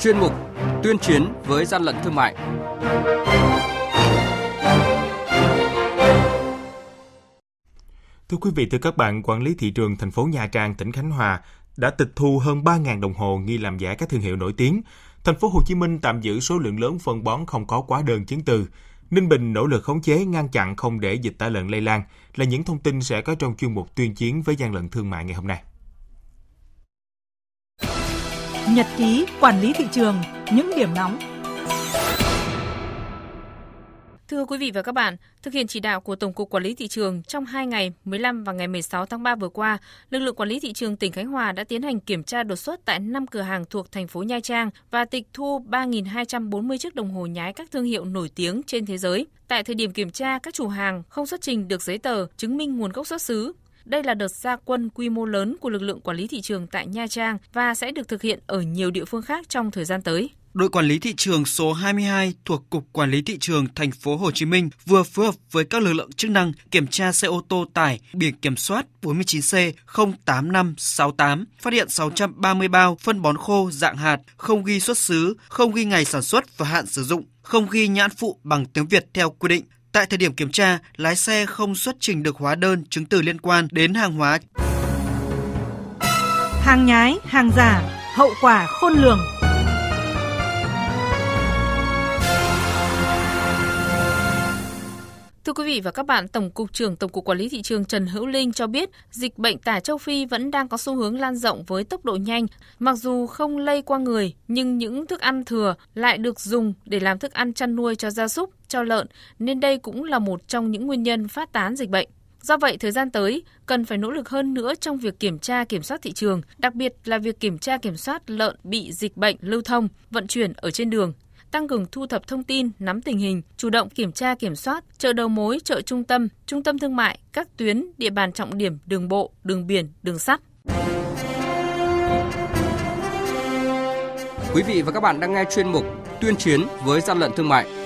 chuyên mục Tuyên chiến với gian lận thương mại. Thưa quý vị, thưa các bạn, quản lý thị trường thành phố Nha Trang, tỉnh Khánh Hòa đã tịch thu hơn 3.000 đồng hồ nghi làm giả các thương hiệu nổi tiếng. Thành phố Hồ Chí Minh tạm giữ số lượng lớn phân bón không có hóa đơn chứng từ. Ninh Bình nỗ lực khống chế ngăn chặn không để dịch tả lợn lây lan là những thông tin sẽ có trong chuyên mục tuyên chiến với gian lận thương mại ngày hôm nay. Nhật ký quản lý thị trường, những điểm nóng Thưa quý vị và các bạn, thực hiện chỉ đạo của Tổng cục Quản lý thị trường trong 2 ngày 15 và ngày 16 tháng 3 vừa qua, lực lượng quản lý thị trường tỉnh Khánh Hòa đã tiến hành kiểm tra đột xuất tại 5 cửa hàng thuộc thành phố Nha Trang và tịch thu 3.240 chiếc đồng hồ nhái các thương hiệu nổi tiếng trên thế giới. Tại thời điểm kiểm tra, các chủ hàng không xuất trình được giấy tờ chứng minh nguồn gốc xuất xứ. Đây là đợt gia quân quy mô lớn của lực lượng quản lý thị trường tại Nha Trang và sẽ được thực hiện ở nhiều địa phương khác trong thời gian tới đội quản lý thị trường số 22 thuộc Cục Quản lý thị trường thành phố Hồ Chí Minh vừa phối hợp với các lực lượng chức năng kiểm tra xe ô tô tải biển kiểm soát 49C 08568, phát hiện 630 bao phân bón khô dạng hạt không ghi xuất xứ, không ghi ngày sản xuất và hạn sử dụng, không ghi nhãn phụ bằng tiếng Việt theo quy định. Tại thời điểm kiểm tra, lái xe không xuất trình được hóa đơn chứng từ liên quan đến hàng hóa. Hàng nhái, hàng giả, hậu quả khôn lường. Thưa quý vị và các bạn, Tổng cục trưởng Tổng cục Quản lý thị trường Trần Hữu Linh cho biết, dịch bệnh tả châu Phi vẫn đang có xu hướng lan rộng với tốc độ nhanh. Mặc dù không lây qua người, nhưng những thức ăn thừa lại được dùng để làm thức ăn chăn nuôi cho gia súc, cho lợn, nên đây cũng là một trong những nguyên nhân phát tán dịch bệnh. Do vậy, thời gian tới, cần phải nỗ lực hơn nữa trong việc kiểm tra kiểm soát thị trường, đặc biệt là việc kiểm tra kiểm soát lợn bị dịch bệnh lưu thông, vận chuyển ở trên đường, tăng cường thu thập thông tin, nắm tình hình, chủ động kiểm tra kiểm soát chợ đầu mối, chợ trung tâm, trung tâm thương mại, các tuyến, địa bàn trọng điểm đường bộ, đường biển, đường sắt. Quý vị và các bạn đang nghe chuyên mục Tuyên chiến với gian lận thương mại.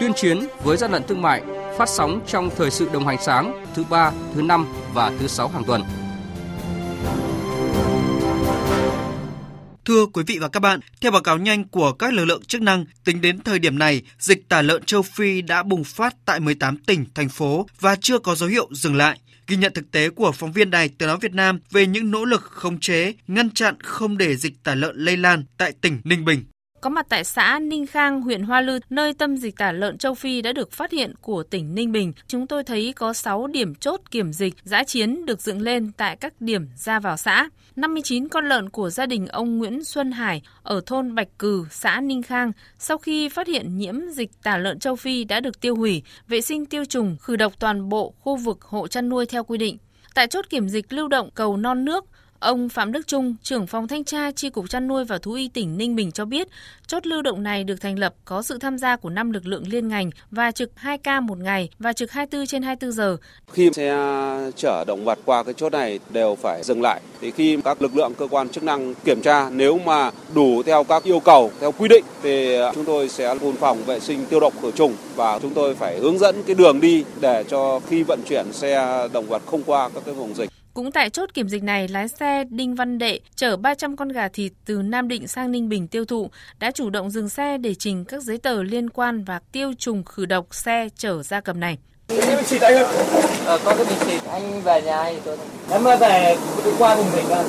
Tuyên chiến với gian lận thương mại phát sóng trong thời sự đồng hành sáng thứ ba, thứ năm và thứ sáu hàng tuần. Thưa quý vị và các bạn, theo báo cáo nhanh của các lực lượng chức năng, tính đến thời điểm này, dịch tả lợn châu Phi đã bùng phát tại 18 tỉnh, thành phố và chưa có dấu hiệu dừng lại. Ghi nhận thực tế của phóng viên Đài Tiếng nói Việt Nam về những nỗ lực khống chế, ngăn chặn không để dịch tả lợn lây lan tại tỉnh Ninh Bình có mặt tại xã Ninh Khang, huyện Hoa Lư, nơi tâm dịch tả lợn châu Phi đã được phát hiện của tỉnh Ninh Bình. Chúng tôi thấy có 6 điểm chốt kiểm dịch giã chiến được dựng lên tại các điểm ra vào xã. 59 con lợn của gia đình ông Nguyễn Xuân Hải ở thôn Bạch Cừ, xã Ninh Khang, sau khi phát hiện nhiễm dịch tả lợn châu Phi đã được tiêu hủy, vệ sinh tiêu trùng, khử độc toàn bộ khu vực hộ chăn nuôi theo quy định. Tại chốt kiểm dịch lưu động cầu non nước, Ông Phạm Đức Trung, trưởng phòng thanh tra Chi cục chăn nuôi và thú y tỉnh Ninh Bình cho biết, chốt lưu động này được thành lập có sự tham gia của 5 lực lượng liên ngành và trực 2 ca một ngày và trực 24 trên 24 giờ. Khi xe chở động vật qua cái chốt này đều phải dừng lại. Thì khi các lực lượng cơ quan chức năng kiểm tra nếu mà đủ theo các yêu cầu theo quy định thì chúng tôi sẽ phun phòng vệ sinh tiêu độc khử trùng và chúng tôi phải hướng dẫn cái đường đi để cho khi vận chuyển xe động vật không qua các cái vùng dịch. Cũng tại chốt kiểm dịch này, lái xe Đinh Văn Đệ chở 300 con gà thịt từ Nam Định sang Ninh Bình tiêu thụ đã chủ động dừng xe để trình các giấy tờ liên quan và tiêu trùng khử độc xe chở gia cầm này. Em xịt anh ơi. Ờ, có cái bình xịt, anh về nhà anh tôi. Em về đi qua vùng mình cơ.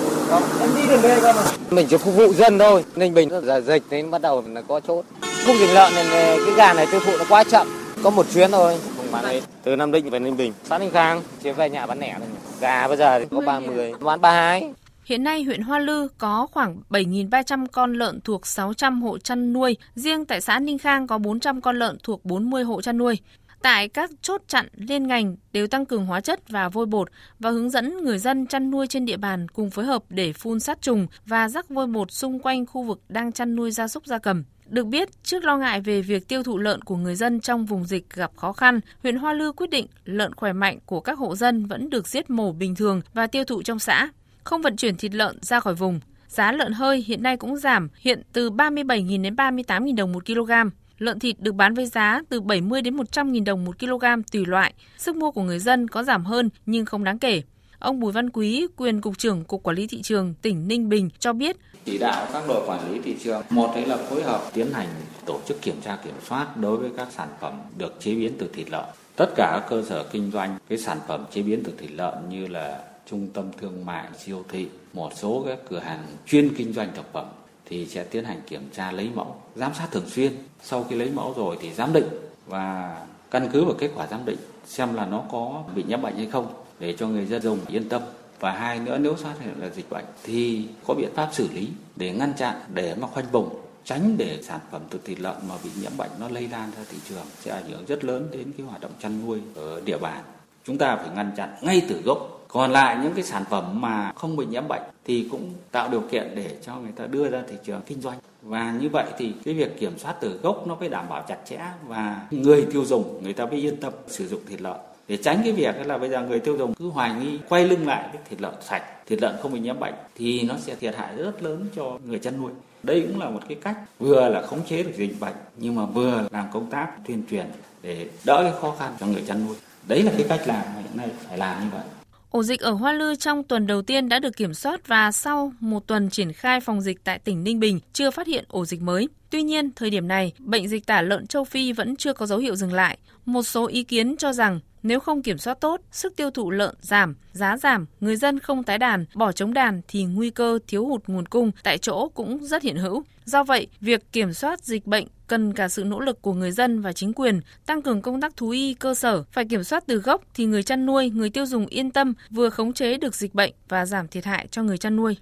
Em đi đường đây cơ mà. Mình chỉ phục vụ dân thôi. Ninh Bình giờ dịch đến bắt đầu là có chốt. Cung dịch lợn này, cái gà này tiêu thụ nó quá chậm. Có một chuyến thôi. Bán hết. Từ Nam Định về Ninh Bình. Xã Ninh Khang, chỉ về nhà bán lẻ thôi. Gà bây giờ thì có 30, bán 32. Hiện nay huyện Hoa Lư có khoảng 7.300 con lợn thuộc 600 hộ chăn nuôi, riêng tại xã Ninh Khang có 400 con lợn thuộc 40 hộ chăn nuôi. Tại các chốt chặn liên ngành đều tăng cường hóa chất và vôi bột và hướng dẫn người dân chăn nuôi trên địa bàn cùng phối hợp để phun sát trùng và rắc vôi bột xung quanh khu vực đang chăn nuôi gia súc gia cầm. Được biết, trước lo ngại về việc tiêu thụ lợn của người dân trong vùng dịch gặp khó khăn, huyện Hoa Lư quyết định lợn khỏe mạnh của các hộ dân vẫn được giết mổ bình thường và tiêu thụ trong xã, không vận chuyển thịt lợn ra khỏi vùng. Giá lợn hơi hiện nay cũng giảm, hiện từ 37.000 đến 38.000 đồng một kg. Lợn thịt được bán với giá từ 70 đến 100.000 đồng một kg tùy loại. Sức mua của người dân có giảm hơn nhưng không đáng kể. Ông Bùi Văn Quý, quyền cục trưởng Cục Quản lý thị trường tỉnh Ninh Bình cho biết. Chỉ đạo các đội quản lý thị trường một đấy là phối hợp tiến hành tổ chức kiểm tra kiểm soát đối với các sản phẩm được chế biến từ thịt lợn. Tất cả các cơ sở kinh doanh cái sản phẩm chế biến từ thịt lợn như là trung tâm thương mại siêu thị một số các cửa hàng chuyên kinh doanh thực phẩm thì sẽ tiến hành kiểm tra lấy mẫu giám sát thường xuyên. Sau khi lấy mẫu rồi thì giám định và căn cứ vào kết quả giám định xem là nó có bị nhiễm bệnh hay không để cho người dân dùng yên tâm. Và hai nữa, nếu phát hiện là dịch bệnh thì có biện pháp xử lý để ngăn chặn, để mà khoanh vùng, tránh để sản phẩm từ thịt lợn mà bị nhiễm bệnh nó lây lan ra thị trường sẽ ảnh hưởng rất lớn đến cái hoạt động chăn nuôi ở địa bàn. Chúng ta phải ngăn chặn ngay từ gốc. Còn lại những cái sản phẩm mà không bị nhiễm bệnh thì cũng tạo điều kiện để cho người ta đưa ra thị trường kinh doanh. Và như vậy thì cái việc kiểm soát từ gốc nó phải đảm bảo chặt chẽ và người tiêu dùng người ta mới yên tâm sử dụng thịt lợn để tránh cái việc là bây giờ người tiêu dùng cứ hoài nghi quay lưng lại cái thịt lợn sạch thịt lợn không bị nhiễm bệnh thì nó sẽ thiệt hại rất lớn cho người chăn nuôi đây cũng là một cái cách vừa là khống chế được dịch bệnh nhưng mà vừa làm công tác tuyên truyền để đỡ cái khó khăn cho người chăn nuôi đấy là cái cách làm mà hiện nay phải làm như vậy Ổ dịch ở Hoa Lư trong tuần đầu tiên đã được kiểm soát và sau một tuần triển khai phòng dịch tại tỉnh Ninh Bình chưa phát hiện ổ dịch mới. Tuy nhiên, thời điểm này, bệnh dịch tả lợn châu Phi vẫn chưa có dấu hiệu dừng lại. Một số ý kiến cho rằng nếu không kiểm soát tốt, sức tiêu thụ lợn giảm, giá giảm, người dân không tái đàn, bỏ chống đàn thì nguy cơ thiếu hụt nguồn cung tại chỗ cũng rất hiện hữu. Do vậy, việc kiểm soát dịch bệnh cần cả sự nỗ lực của người dân và chính quyền, tăng cường công tác thú y cơ sở, phải kiểm soát từ gốc thì người chăn nuôi, người tiêu dùng yên tâm vừa khống chế được dịch bệnh và giảm thiệt hại cho người chăn nuôi.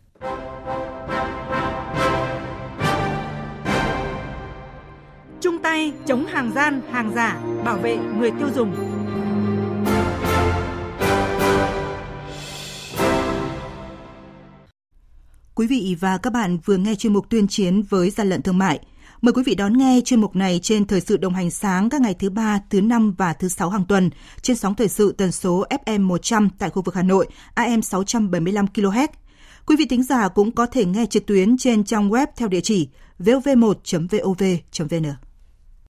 Chung tay chống hàng gian, hàng giả, bảo vệ người tiêu dùng. Quý vị và các bạn vừa nghe chuyên mục tuyên chiến với gian lận thương mại. Mời quý vị đón nghe chuyên mục này trên thời sự đồng hành sáng các ngày thứ ba, thứ năm và thứ sáu hàng tuần trên sóng thời sự tần số FM 100 tại khu vực Hà Nội, AM 675 kHz. Quý vị thính giả cũng có thể nghe trực tuyến trên trang web theo địa chỉ vov1.vov.vn.